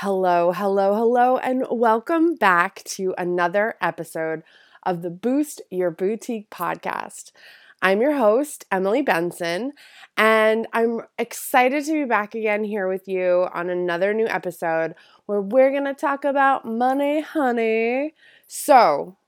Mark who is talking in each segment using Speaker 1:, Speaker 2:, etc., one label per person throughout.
Speaker 1: Hello, hello, hello, and welcome back to another episode of the Boost Your Boutique podcast. I'm your host, Emily Benson, and I'm excited to be back again here with you on another new episode where we're going to talk about money, honey. So,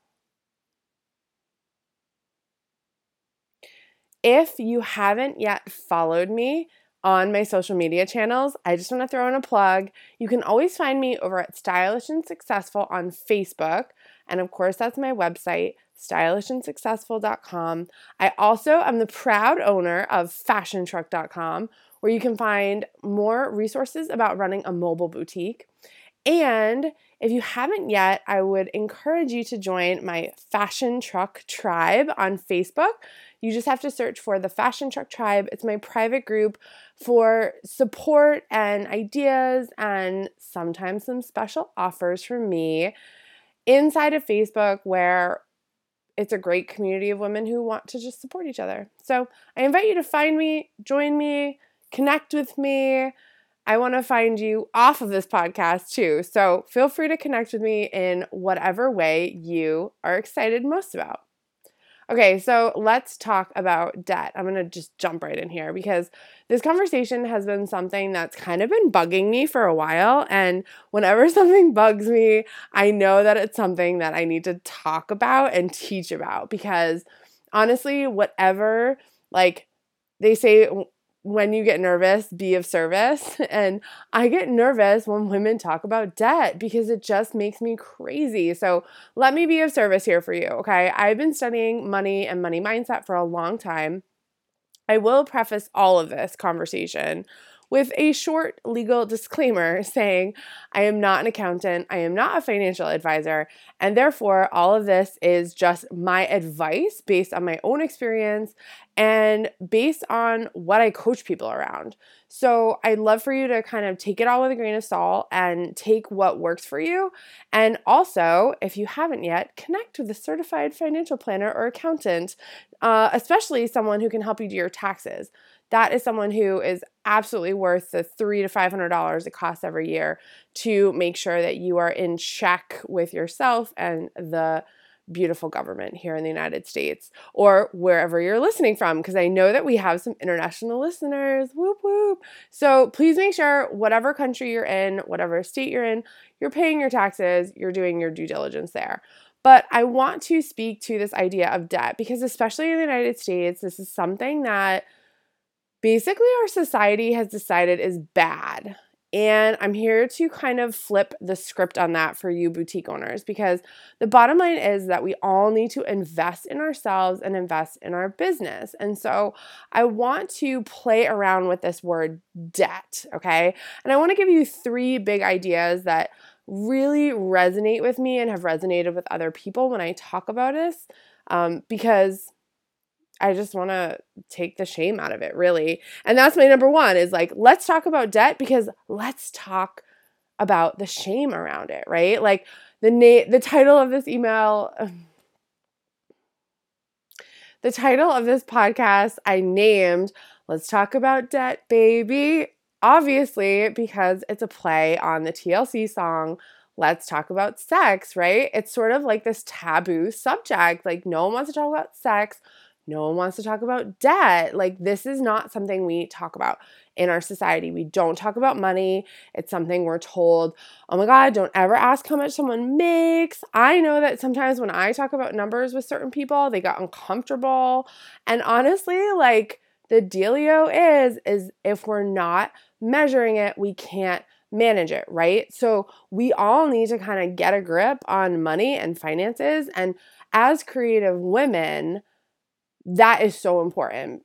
Speaker 1: if you haven't yet followed me, on my social media channels. I just want to throw in a plug. You can always find me over at Stylish and Successful on Facebook. And of course, that's my website, stylishandsuccessful.com. I also am the proud owner of fashiontruck.com, where you can find more resources about running a mobile boutique. And if you haven't yet, I would encourage you to join my Fashion Truck Tribe on Facebook. You just have to search for the Fashion Truck Tribe. It's my private group for support and ideas and sometimes some special offers from me inside of Facebook where it's a great community of women who want to just support each other. So I invite you to find me, join me, connect with me. I want to find you off of this podcast too. So feel free to connect with me in whatever way you are excited most about. Okay, so let's talk about debt. I'm going to just jump right in here because this conversation has been something that's kind of been bugging me for a while. And whenever something bugs me, I know that it's something that I need to talk about and teach about because honestly, whatever, like they say, when you get nervous, be of service. And I get nervous when women talk about debt because it just makes me crazy. So let me be of service here for you, okay? I've been studying money and money mindset for a long time. I will preface all of this conversation with a short legal disclaimer saying, I am not an accountant, I am not a financial advisor, and therefore all of this is just my advice based on my own experience and based on what I coach people around. So I'd love for you to kind of take it all with a grain of salt and take what works for you. And also, if you haven't yet, connect with a certified financial planner or accountant, uh, especially someone who can help you do your taxes that is someone who is absolutely worth the three to five hundred dollars it costs every year to make sure that you are in check with yourself and the beautiful government here in the United States or wherever you're listening from because I know that we have some international listeners. Whoop whoop. So please make sure whatever country you're in, whatever state you're in, you're paying your taxes, you're doing your due diligence there. But I want to speak to this idea of debt because especially in the United States, this is something that basically our society has decided is bad. And I'm here to kind of flip the script on that for you boutique owners because the bottom line is that we all need to invest in ourselves and invest in our business. And so I want to play around with this word debt, okay? And I want to give you three big ideas that really resonate with me and have resonated with other people when I talk about this um, because I just want to take the shame out of it, really. And that's my number one is like, let's talk about debt because let's talk about the shame around it, right? Like the na- the title of this email the title of this podcast I named Let's Talk About Debt, Baby. Obviously, because it's a play on the TLC song Let's Talk About Sex, right? It's sort of like this taboo subject. Like, no one wants to talk about sex. No one wants to talk about debt. Like, this is not something we talk about in our society. We don't talk about money. It's something we're told, oh my God, don't ever ask how much someone makes. I know that sometimes when I talk about numbers with certain people, they got uncomfortable. And honestly, like, the dealio is, is if we're not measuring it, we can't manage it, right? So we all need to kind of get a grip on money and finances. And as creative women, that is so important.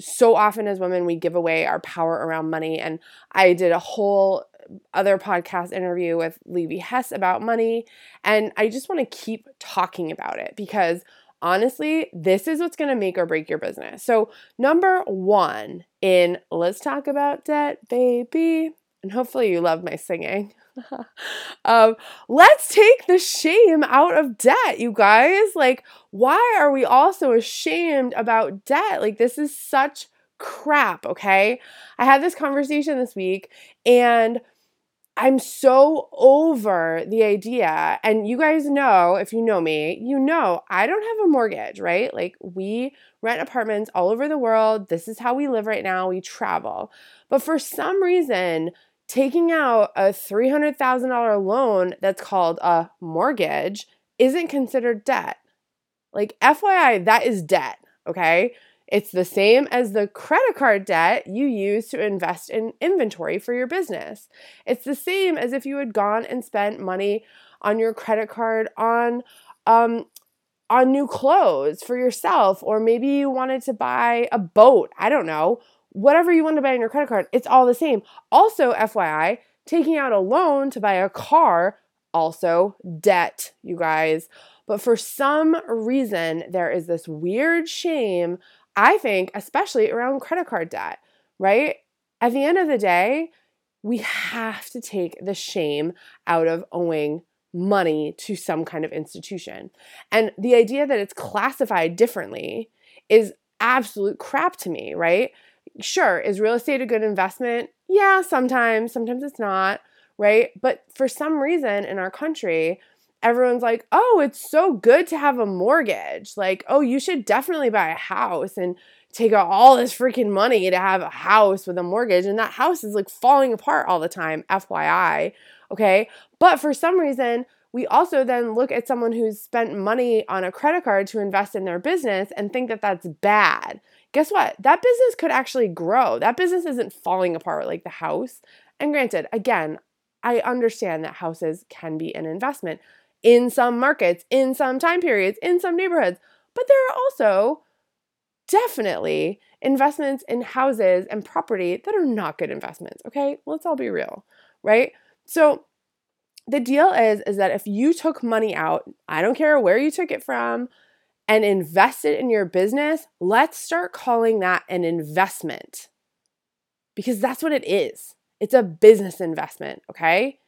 Speaker 1: So often as women, we give away our power around money. And I did a whole other podcast interview with Levy Hess about money. And I just want to keep talking about it because honestly, this is what's going to make or break your business. So, number one in Let's Talk About Debt, baby. And hopefully, you love my singing. um, let's take the shame out of debt, you guys. Like, why are we all so ashamed about debt? Like, this is such crap, okay? I had this conversation this week and I'm so over the idea. And you guys know, if you know me, you know I don't have a mortgage, right? Like we rent apartments all over the world. This is how we live right now. We travel. But for some reason, taking out a $300,000 loan that's called a mortgage isn't considered debt. Like, FYI, that is debt, okay? It's the same as the credit card debt you use to invest in inventory for your business. It's the same as if you had gone and spent money on your credit card on um, on new clothes for yourself, or maybe you wanted to buy a boat. I don't know. Whatever you want to buy on your credit card, it's all the same. Also, FYI, taking out a loan to buy a car, also debt, you guys. But for some reason, there is this weird shame I think, especially around credit card debt, right? At the end of the day, we have to take the shame out of owing money to some kind of institution. And the idea that it's classified differently is absolute crap to me, right? Sure, is real estate a good investment? Yeah, sometimes, sometimes it's not, right? But for some reason in our country, everyone's like, oh, it's so good to have a mortgage. Like, oh, you should definitely buy a house and take out all this freaking money to have a house with a mortgage. And that house is like falling apart all the time, FYI. Okay. But for some reason, we also then look at someone who's spent money on a credit card to invest in their business and think that that's bad. Guess what? That business could actually grow. That business isn't falling apart like the house. And granted, again, I understand that houses can be an investment in some markets, in some time periods, in some neighborhoods. But there are also definitely investments in houses and property that are not good investments. Okay, let's all be real, right? So the deal is is that if you took money out, I don't care where you took it from, and invested in your business, let's start calling that an investment. Because that's what it is. It's a business investment, okay?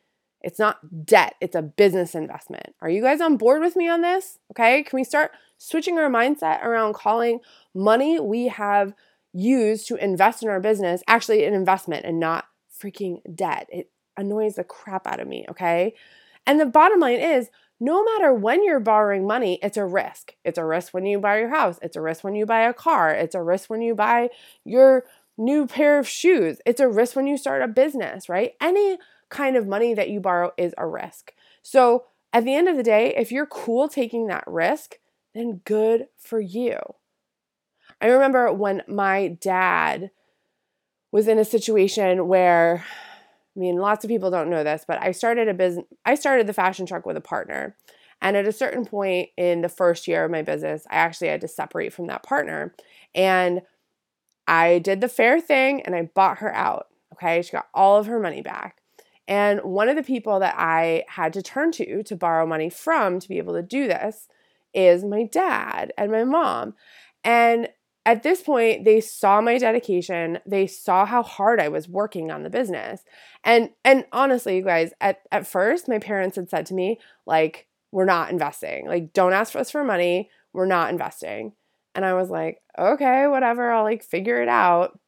Speaker 1: It's not debt, it's a business investment. Are you guys on board with me on this? Okay, can we start switching our mindset around calling money we have used to invest in our business actually an investment and not freaking debt? It annoys the crap out of me, okay? And the bottom line is no matter when you're borrowing money, it's a risk. It's a risk when you buy your house, it's a risk when you buy a car, it's a risk when you buy your new pair of shoes, it's a risk when you start a business, right? Any kind of money that you borrow is a risk. So at the end of the day, if you're cool taking that risk, then good for you. I remember when my dad was in a situation where I mean, lots of people don't know this, but I started a business I started the fashion truck with a partner. And at a certain point in the first year of my business, I actually had to separate from that partner. And I did the fair thing and I bought her out. Okay. She got all of her money back. And one of the people that I had to turn to to borrow money from to be able to do this is my dad and my mom. And at this point, they saw my dedication. They saw how hard I was working on the business. And and honestly, you guys, at, at first, my parents had said to me, like, we're not investing. Like, don't ask us for money. We're not investing. And I was like, okay, whatever, I'll like figure it out.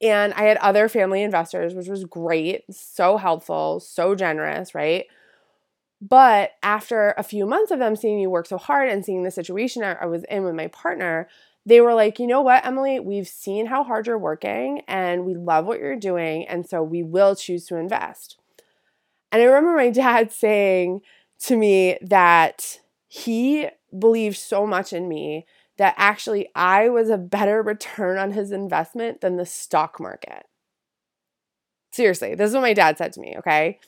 Speaker 1: And I had other family investors, which was great, so helpful, so generous, right? But after a few months of them seeing me work so hard and seeing the situation I was in with my partner, they were like, you know what, Emily, we've seen how hard you're working and we love what you're doing. And so we will choose to invest. And I remember my dad saying to me that he believed so much in me that actually I was a better return on his investment than the stock market. Seriously, this is what my dad said to me, okay?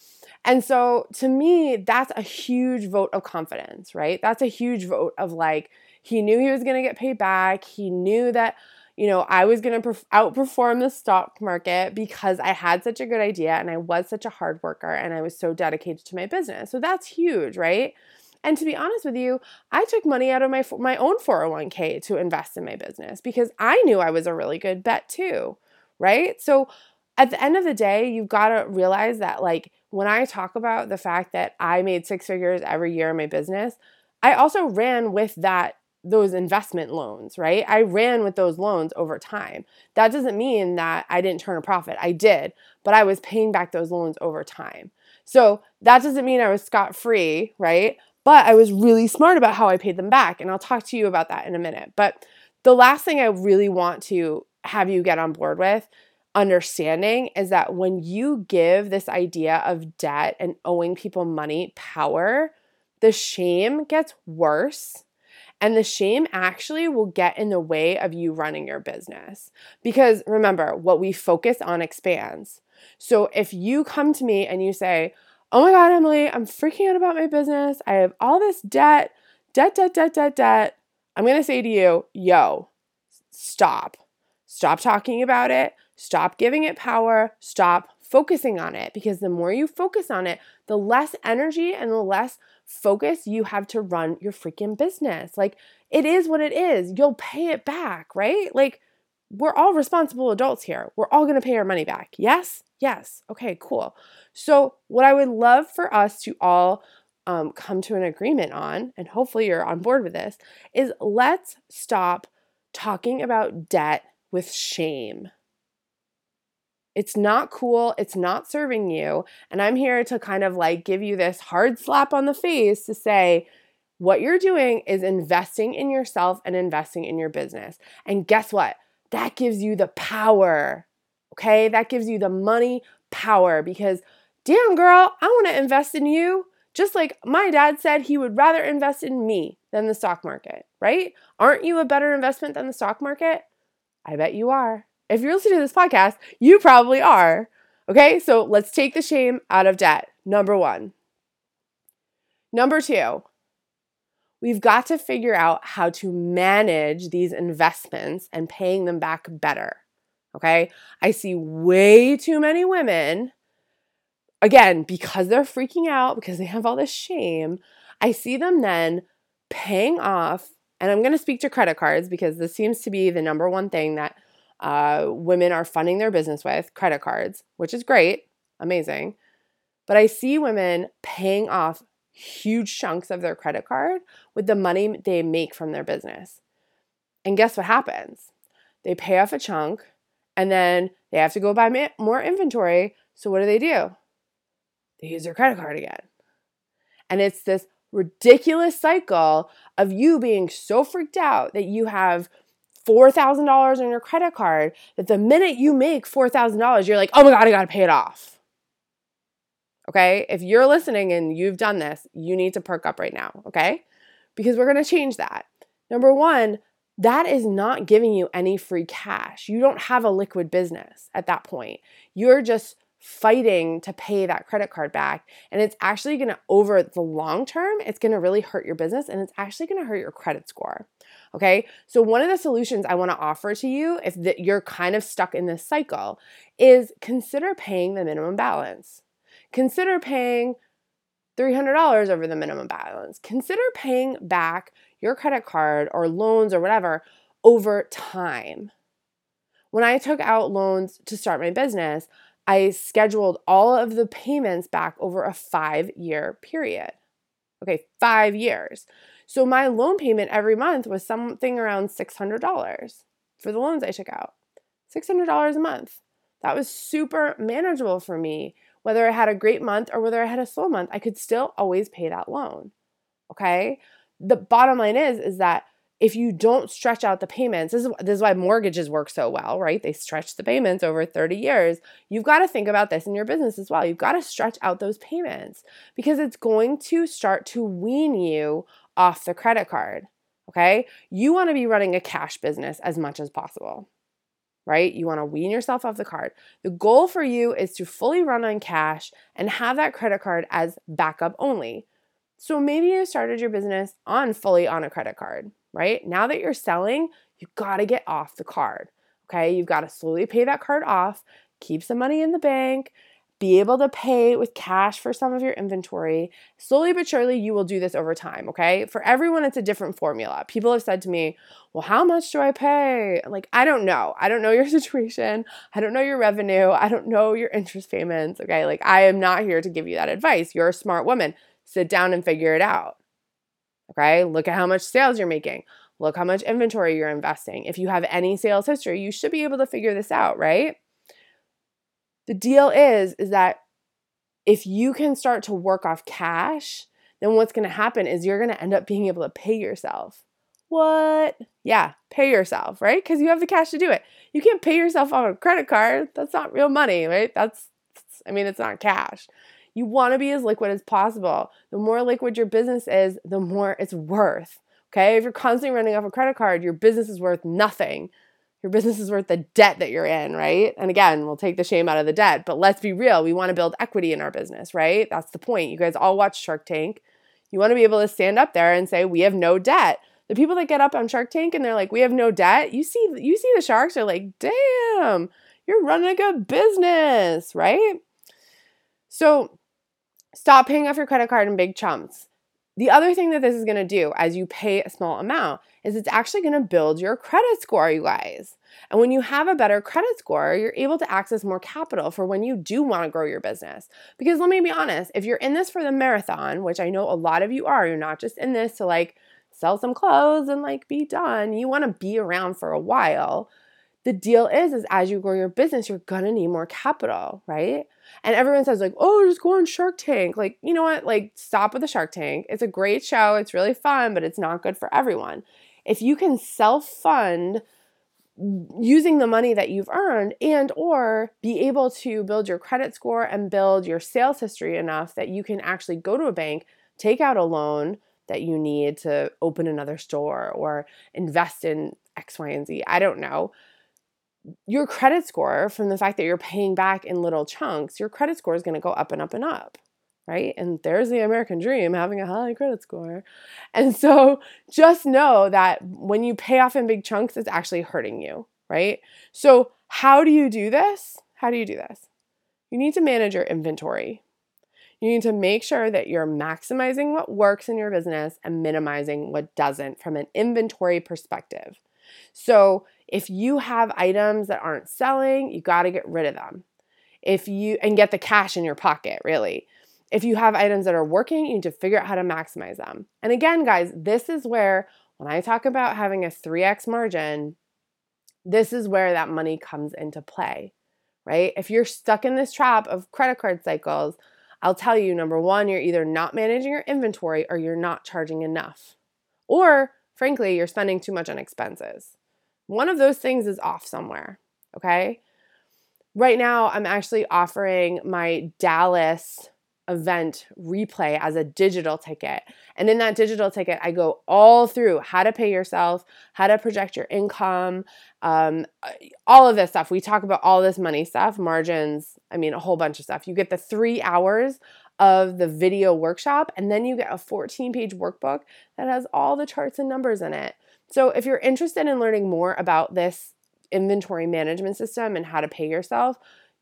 Speaker 1: And so to me, that's a huge vote of confidence, right? That's a huge vote of like, he knew he was gonna get paid back. He knew that, you know, I was gonna perf- outperform the stock market because I had such a good idea and I was such a hard worker and I was so dedicated to my business. So that's huge, right? And to be honest with you, I took money out of my my own 401k to invest in my business because I knew I was a really good bet too, right? So at the end of the day, you've got to realize that like when I talk about the fact that I made six figures every year in my business, I also ran with that those investment loans, right? I ran with those loans over time. That doesn't mean that I didn't turn a profit. I did, but I was paying back those loans over time. So that doesn't mean I was scot free, right? But I was really smart about how I paid them back. And I'll talk to you about that in a minute. But the last thing I really want to have you get on board with understanding is that when you give this idea of debt and owing people money power, the shame gets worse. And the shame actually will get in the way of you running your business. Because remember, what we focus on expands. So if you come to me and you say, Oh my God, Emily, I'm freaking out about my business. I have all this debt, debt, debt, debt, debt, debt. I'm going to say to you, Yo, stop. Stop talking about it. Stop giving it power. Stop focusing on it because the more you focus on it, the less energy and the less focus you have to run your freaking business. Like it is what it is. You'll pay it back, right? Like we're all responsible adults here. We're all going to pay our money back. Yes? Yes. Okay, cool. So, what I would love for us to all um, come to an agreement on, and hopefully you're on board with this, is let's stop talking about debt with shame. It's not cool. It's not serving you. And I'm here to kind of like give you this hard slap on the face to say, what you're doing is investing in yourself and investing in your business. And guess what? That gives you the power. Okay? That gives you the money power because, damn, girl, I want to invest in you. Just like my dad said, he would rather invest in me than the stock market, right? Aren't you a better investment than the stock market? I bet you are. If you're listening to this podcast, you probably are. Okay, so let's take the shame out of debt. Number one. Number two, we've got to figure out how to manage these investments and paying them back better. Okay, I see way too many women, again, because they're freaking out, because they have all this shame. I see them then paying off, and I'm going to speak to credit cards because this seems to be the number one thing that uh, women are funding their business with credit cards, which is great, amazing. But I see women paying off huge chunks of their credit card with the money they make from their business. And guess what happens? They pay off a chunk and then they have to go buy more inventory. So what do they do? They use their credit card again. And it's this ridiculous cycle of you being so freaked out that you have $4,000 on your credit card that the minute you make $4,000, you're like, oh my God, I gotta pay it off. Okay? If you're listening and you've done this, you need to perk up right now, okay? Because we're gonna change that. Number one, that is not giving you any free cash. You don't have a liquid business at that point. You're just fighting to pay that credit card back. And it's actually gonna, over the long term, it's gonna really hurt your business and it's actually gonna hurt your credit score. Okay. So, one of the solutions I want to offer to you if that you're kind of stuck in this cycle is consider paying the minimum balance. Consider paying $300 over the minimum balance. Consider paying back your credit card or loans or whatever over time. When I took out loans to start my business, I scheduled all of the payments back over a five year period. Okay, five years. So my loan payment every month was something around $600 for the loans I took out. $600 a month. That was super manageable for me. Whether I had a great month or whether I had a slow month, I could still always pay that loan. Okay? The bottom line is is that if you don't stretch out the payments, this is, this is why mortgages work so well, right? They stretch the payments over 30 years. You've got to think about this in your business as well. You've got to stretch out those payments because it's going to start to wean you off the credit card. Okay. You want to be running a cash business as much as possible, right? You want to wean yourself off the card. The goal for you is to fully run on cash and have that credit card as backup only. So maybe you started your business on fully on a credit card, right? Now that you're selling, you got to get off the card. Okay. You've got to slowly pay that card off, keep some money in the bank, be able to pay with cash for some of your inventory. Slowly but surely, you will do this over time, okay? For everyone, it's a different formula. People have said to me, Well, how much do I pay? Like, I don't know. I don't know your situation. I don't know your revenue. I don't know your interest payments, okay? Like, I am not here to give you that advice. You're a smart woman. Sit down and figure it out, okay? Look at how much sales you're making. Look how much inventory you're investing. If you have any sales history, you should be able to figure this out, right? The deal is is that if you can start to work off cash, then what's going to happen is you're going to end up being able to pay yourself. What? Yeah, pay yourself, right? Because you have the cash to do it. You can't pay yourself on a credit card. That's not real money, right? That's, I mean, it's not cash. You want to be as liquid as possible. The more liquid your business is, the more it's worth. Okay. If you're constantly running off a credit card, your business is worth nothing. Your business is worth the debt that you're in, right? And again, we'll take the shame out of the debt, but let's be real. We want to build equity in our business, right? That's the point. You guys all watch Shark Tank. You want to be able to stand up there and say, we have no debt. The people that get up on Shark Tank and they're like, we have no debt. You see, you see the sharks are like, damn, you're running a good business, right? So stop paying off your credit card in big chunks. The other thing that this is going to do as you pay a small amount is it's actually going to build your credit score, you guys. And when you have a better credit score, you're able to access more capital for when you do want to grow your business. Because let me be honest, if you're in this for the marathon, which I know a lot of you are, you're not just in this to like sell some clothes and like be done. You want to be around for a while. The deal is is as you grow your business, you're going to need more capital, right? And everyone says, like, oh, just go on Shark Tank. Like, you know what? Like, stop with the Shark Tank. It's a great show. It's really fun, but it's not good for everyone. If you can self-fund using the money that you've earned and or be able to build your credit score and build your sales history enough that you can actually go to a bank, take out a loan that you need to open another store or invest in X, Y, and Z. I don't know your credit score from the fact that you're paying back in little chunks, your credit score is going to go up and up and up, right? And there's the American dream having a high credit score. And so just know that when you pay off in big chunks, it's actually hurting you, right? So, how do you do this? How do you do this? You need to manage your inventory. You need to make sure that you're maximizing what works in your business and minimizing what doesn't from an inventory perspective. So, if you have items that aren't selling, you got to get rid of them. If you and get the cash in your pocket, really. If you have items that are working, you need to figure out how to maximize them. And again, guys, this is where when I talk about having a 3x margin, this is where that money comes into play, right? If you're stuck in this trap of credit card cycles, I'll tell you number one, you're either not managing your inventory or you're not charging enough. Or frankly, you're spending too much on expenses. One of those things is off somewhere, okay? Right now, I'm actually offering my Dallas event replay as a digital ticket. And in that digital ticket, I go all through how to pay yourself, how to project your income, um, all of this stuff. We talk about all this money stuff, margins, I mean, a whole bunch of stuff. You get the three hours of the video workshop, and then you get a 14 page workbook that has all the charts and numbers in it. So, if you're interested in learning more about this inventory management system and how to pay yourself,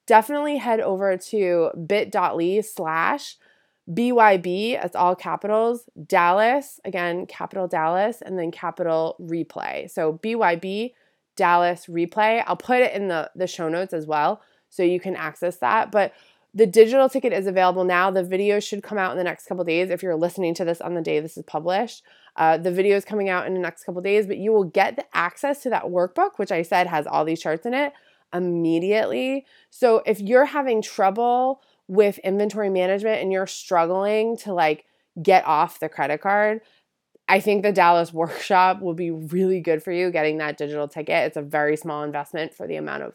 Speaker 1: definitely head over to bit.ly slash BYB, it's all capitals, Dallas, again, capital Dallas, and then capital replay. So BYB, Dallas replay. I'll put it in the, the show notes as well so you can access that. But the digital ticket is available now. The video should come out in the next couple days if you're listening to this on the day this is published. Uh, the video is coming out in the next couple days, but you will get the access to that workbook, which I said has all these charts in it, immediately. So if you're having trouble with inventory management and you're struggling to like get off the credit card, I think the Dallas workshop will be really good for you getting that digital ticket. It's a very small investment for the amount of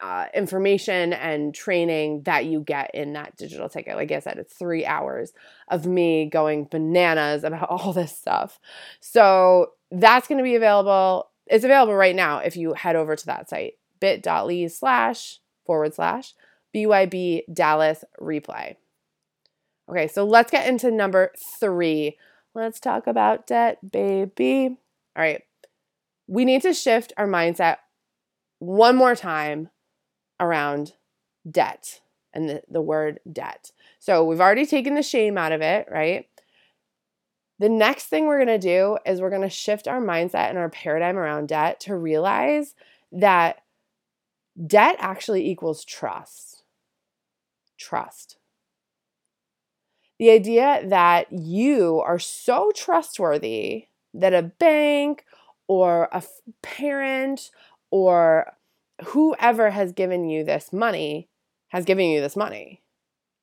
Speaker 1: uh, information and training that you get in that digital ticket. Like I said, it's three hours of me going bananas about all this stuff. So that's going to be available. It's available right now if you head over to that site, bit.ly slash forward slash BYB Dallas replay. Okay, so let's get into number three. Let's talk about debt, baby. All right. We need to shift our mindset one more time around debt and the, the word debt. So we've already taken the shame out of it, right? The next thing we're going to do is we're going to shift our mindset and our paradigm around debt to realize that debt actually equals trust. Trust. The idea that you are so trustworthy that a bank or a parent or whoever has given you this money has given you this money,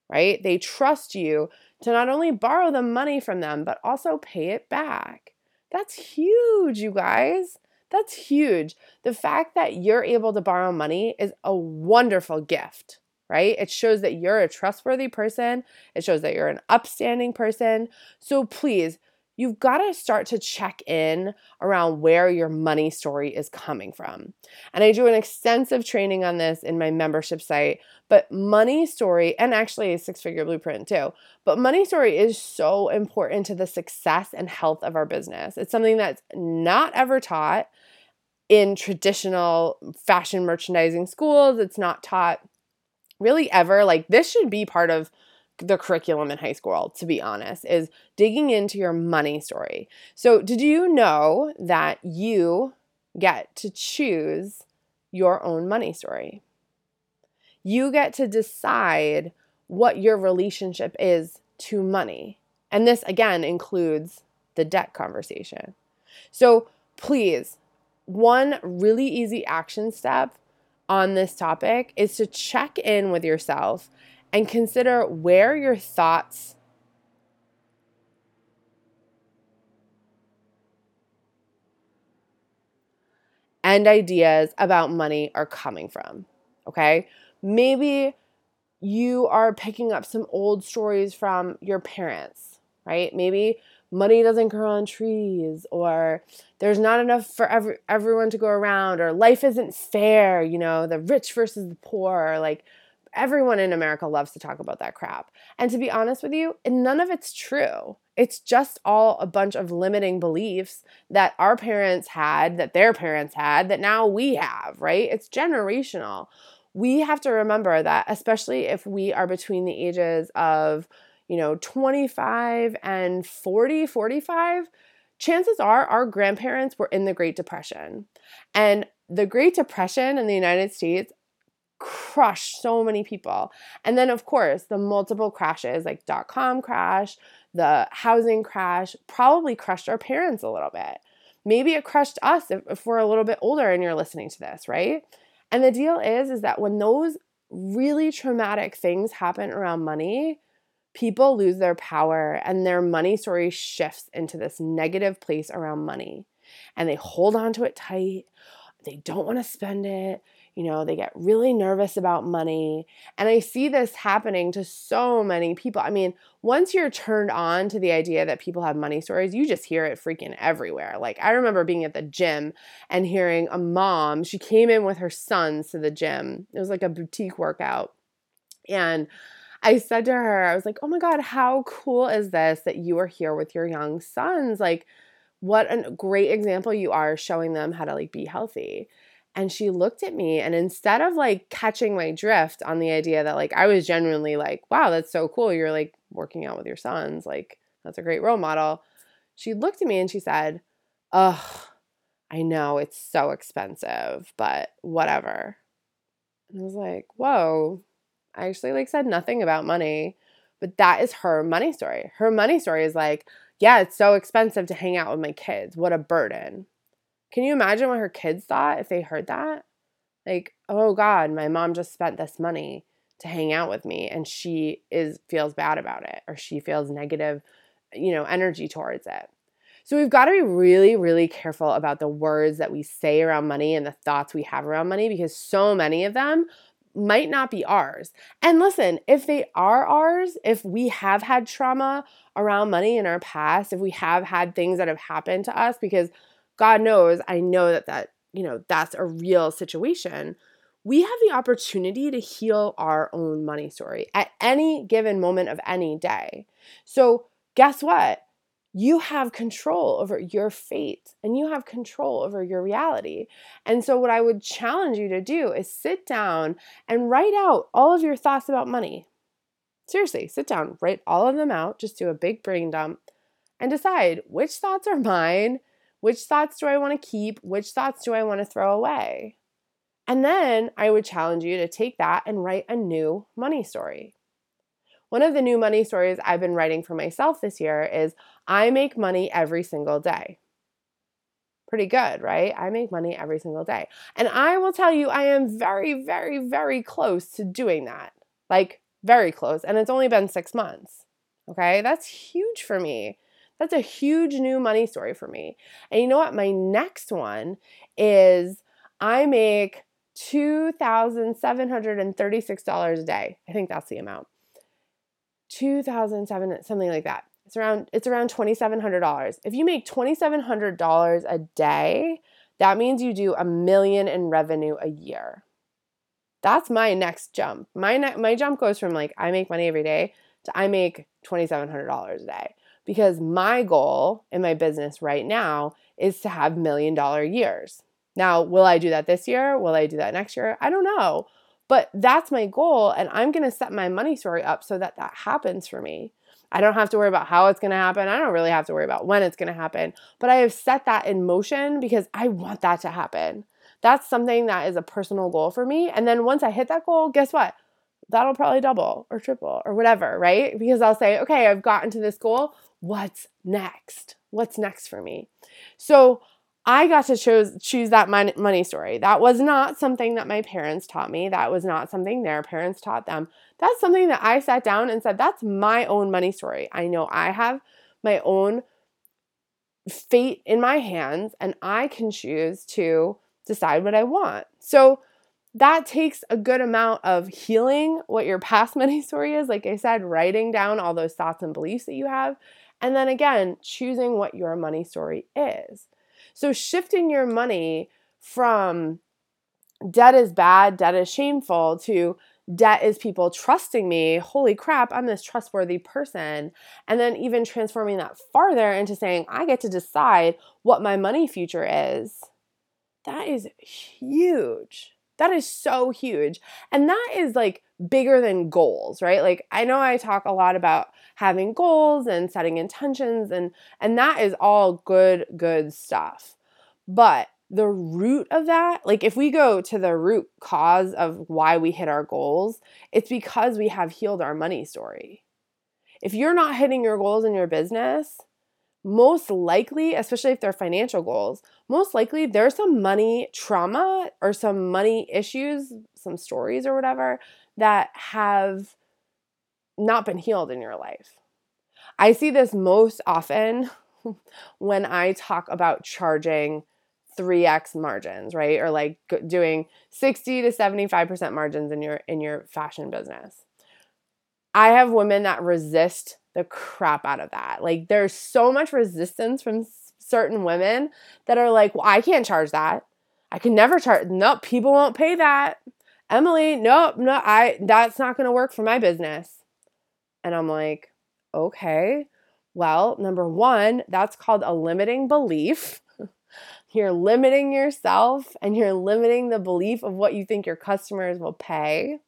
Speaker 1: right? They trust you to not only borrow the money from them, but also pay it back. That's huge, you guys. That's huge. The fact that you're able to borrow money is a wonderful gift, right? It shows that you're a trustworthy person, it shows that you're an upstanding person. So please, you've got to start to check in around where your money story is coming from. And I do an extensive training on this in my membership site, but money story, and actually a six figure blueprint too, but money story is so important to the success and health of our business. It's something that's not ever taught in traditional fashion merchandising schools, it's not taught really ever. Like, this should be part of the curriculum in high school, to be honest, is digging into your money story. So, did you know that you get to choose your own money story? You get to decide what your relationship is to money. And this, again, includes the debt conversation. So, please, one really easy action step on this topic is to check in with yourself and consider where your thoughts and ideas about money are coming from. Okay? Maybe you are picking up some old stories from your parents, right? Maybe money doesn't grow on trees or there's not enough for every, everyone to go around or life isn't fair, you know, the rich versus the poor, like everyone in America loves to talk about that crap. And to be honest with you, none of it's true. It's just all a bunch of limiting beliefs that our parents had, that their parents had, that now we have, right? It's generational. We have to remember that, especially if we are between the ages of, you know, 25 and 40, 45, chances are our grandparents were in the Great Depression. And the Great Depression in the United States crushed so many people. And then, of course, the multiple crashes like dot com crash, the housing crash probably crushed our parents a little bit. Maybe it crushed us if, if we're a little bit older and you're listening to this, right? And the deal is, is that when those really traumatic things happen around money, people lose their power and their money story shifts into this negative place around money. And they hold on to it tight. They don't want to spend it you know, they get really nervous about money. And I see this happening to so many people. I mean, once you're turned on to the idea that people have money stories, you just hear it freaking everywhere. Like, I remember being at the gym and hearing a mom, she came in with her sons to the gym. It was like a boutique workout. And I said to her, I was like, oh my God, how cool is this that you are here with your young sons? Like, what a great example you are showing them how to like be healthy. And she looked at me and instead of like catching my drift on the idea that like I was genuinely like, wow, that's so cool. You're like working out with your sons. Like, that's a great role model. She looked at me and she said, Ugh, I know it's so expensive, but whatever. And I was like, whoa, I actually like said nothing about money, but that is her money story. Her money story is like, yeah, it's so expensive to hang out with my kids. What a burden. Can you imagine what her kids thought if they heard that? Like, oh God, my mom just spent this money to hang out with me and she is feels bad about it or she feels negative, you know, energy towards it. So we've got to be really, really careful about the words that we say around money and the thoughts we have around money because so many of them might not be ours. And listen, if they are ours, if we have had trauma around money in our past, if we have had things that have happened to us because God knows, I know that that, you know, that's a real situation. We have the opportunity to heal our own money story at any given moment of any day. So, guess what? You have control over your fate and you have control over your reality. And so, what I would challenge you to do is sit down and write out all of your thoughts about money. Seriously, sit down, write all of them out, just do a big brain dump and decide which thoughts are mine which thoughts do I want to keep? Which thoughts do I want to throw away? And then I would challenge you to take that and write a new money story. One of the new money stories I've been writing for myself this year is I make money every single day. Pretty good, right? I make money every single day. And I will tell you, I am very, very, very close to doing that. Like, very close. And it's only been six months. Okay. That's huge for me. That's a huge new money story for me. And you know what? My next one is I make $2,736 a day. I think that's the amount. 2007 something like that. It's around it's around $2700. If you make $2700 a day, that means you do a million in revenue a year. That's my next jump. My ne- my jump goes from like I make money every day to I make $2700 a day because my goal in my business right now is to have million dollar years. Now, will I do that this year? Will I do that next year? I don't know. But that's my goal and I'm to set my money story up so that that happens for me. I don't have to worry about how it's to happen. I don't really have to worry about when it's to happen. But I have set that in motion because I want that to happen. That's something that is a personal goal for me. And then once I hit that goal, guess what? That'll probably double or triple or whatever, right? Because I'll say, okay, I've gotten to this goal. What's next? What's next for me? So I got to choose choose that money story. That was not something that my parents taught me. That was not something their parents taught them. That's something that I sat down and said, that's my own money story. I know I have my own fate in my hands and I can choose to decide what I want. So that takes a good amount of healing what your past money story is. Like I said, writing down all those thoughts and beliefs that you have. And then again, choosing what your money story is. So shifting your money from debt is bad, debt is shameful to debt is people trusting me. Holy crap, I'm this trustworthy person. And then even transforming that farther into saying, I get to decide what my money future is. That is huge. That is so huge. And that is like bigger than goals, right? Like I know I talk a lot about having goals and setting intentions and and that is all good good stuff. But the root of that, like if we go to the root cause of why we hit our goals, it's because we have healed our money story. If you're not hitting your goals in your business, most likely, especially if they're financial goals, most likely there's some money trauma or some money issues, some stories or whatever that have not been healed in your life. I see this most often when I talk about charging 3x margins, right? Or like doing 60 to 75% margins in your in your fashion business. I have women that resist the crap out of that. Like there's so much resistance from certain women that are like, "Well, I can't charge that. I can never charge. Nope, people won't pay that." Emily, nope, no, I that's not going to work for my business. And I'm like, "Okay. Well, number 1, that's called a limiting belief." You're limiting yourself and you're limiting the belief of what you think your customers will pay.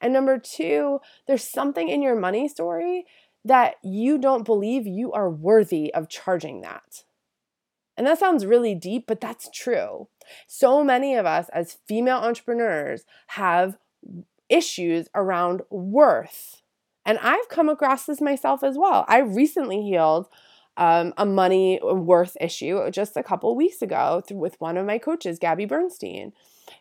Speaker 1: And number two, there's something in your money story that you don't believe you are worthy of charging that. And that sounds really deep, but that's true. So many of us as female entrepreneurs have issues around worth. And I've come across this myself as well. I recently healed um, a money worth issue just a couple weeks ago with one of my coaches, Gabby Bernstein.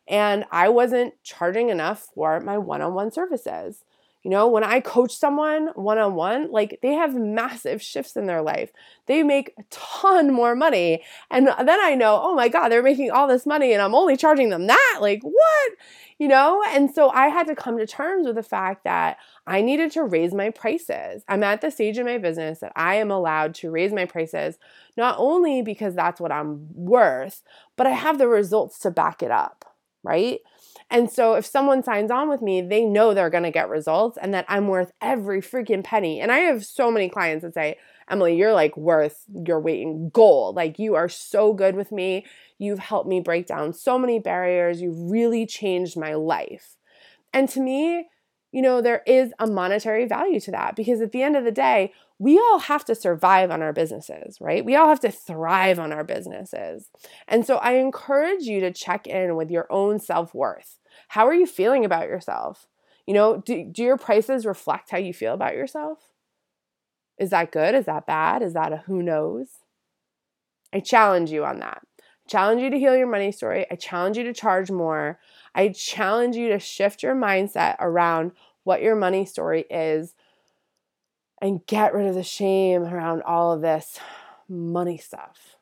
Speaker 1: And I wasn't charging enough for my one on one services. You know, when I coach someone one on one, like they have massive shifts in their life. They make a ton more money. And then I know, oh my God, they're making all this money and I'm only charging them that. Like, what? You know? And so I had to come to terms with the fact that I needed to raise my prices. I'm at the stage in my business that I am allowed to raise my prices, not only because that's what I'm worth, but I have the results to back it up, right? And so if someone signs on with me, they know they're going to get results and that I'm worth every freaking penny. And I have so many clients that say, Emily, you're like worth your weight in gold. Like you are so good with me. You've helped me break down so many barriers. You've really changed my life. And to me, you know, there is a monetary value to that because at the end of the day, we all have to survive on our businesses, right? We all have to thrive on our businesses. And so I encourage you to check in with your own self worth. How are you feeling about yourself? You know, do, do your prices reflect how you feel about yourself? Is that good? Is that bad? Is that a who knows? I challenge you on that. I challenge you to heal your money story. I challenge you to charge more. I challenge you to shift your mindset around what your money story is and get rid of the shame around all of this money stuff.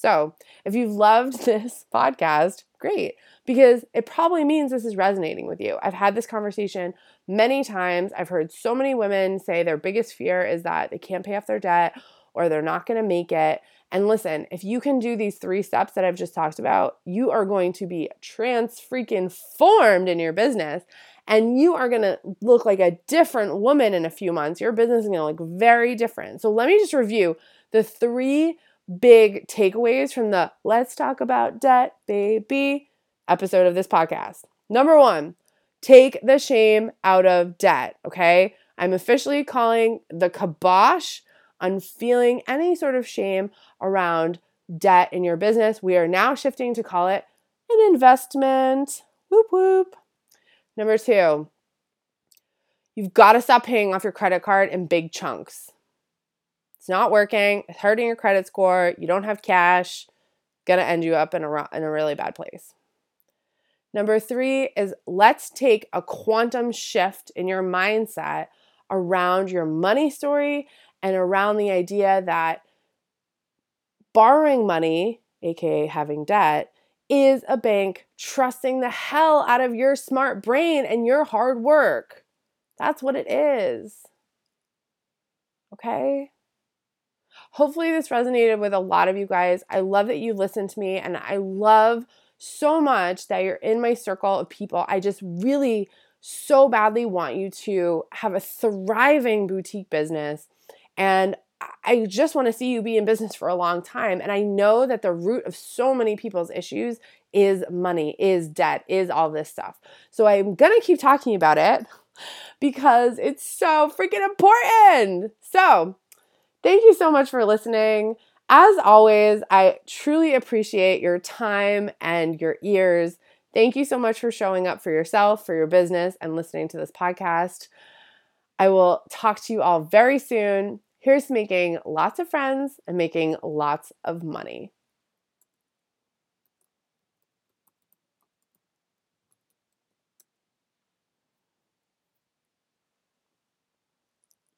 Speaker 1: So, if you've loved this podcast, great, because it probably means this is resonating with you. I've had this conversation many times. I've heard so many women say their biggest fear is that they can't pay off their debt or they're not going to make it. And listen, if you can do these three steps that I've just talked about, you are going to be trans freaking formed in your business and you are going to look like a different woman in a few months. Your business is going to look very different. So let me just review the three big takeaways from the Let's Talk About Debt, Baby episode of this podcast. Number one, take the shame out of debt, okay? I'm officially calling the kibosh on feeling any sort of shame around debt in your business. We are now shifting to call it an investment. Whoop whoop. Number two, you've got to stop paying off your credit card in big chunks. It's not working, it's hurting your credit score, you don't have cash, gonna end you up in a, in a really bad place. Number three is let's take a quantum shift in your mindset around your money story and around the idea that borrowing money, aka having debt, is a bank trusting the hell out of your smart brain and your hard work. That's what it is. Okay? Hopefully, this resonated with a lot of you guys. I love that you listened to me, and I love so much that you're in my circle of people. I just really so badly want you to have a thriving boutique business. And I just want to see you be in business for a long time. And I know that the root of so many people's issues is money, is debt, is all this stuff. So I'm going to keep talking about it because it's so freaking important. So thank you so much for listening. As always, I truly appreciate your time and your ears. Thank you so much for showing up for yourself, for your business, and listening to this podcast. I will talk to you all very soon. Here's making lots of friends and making lots of money.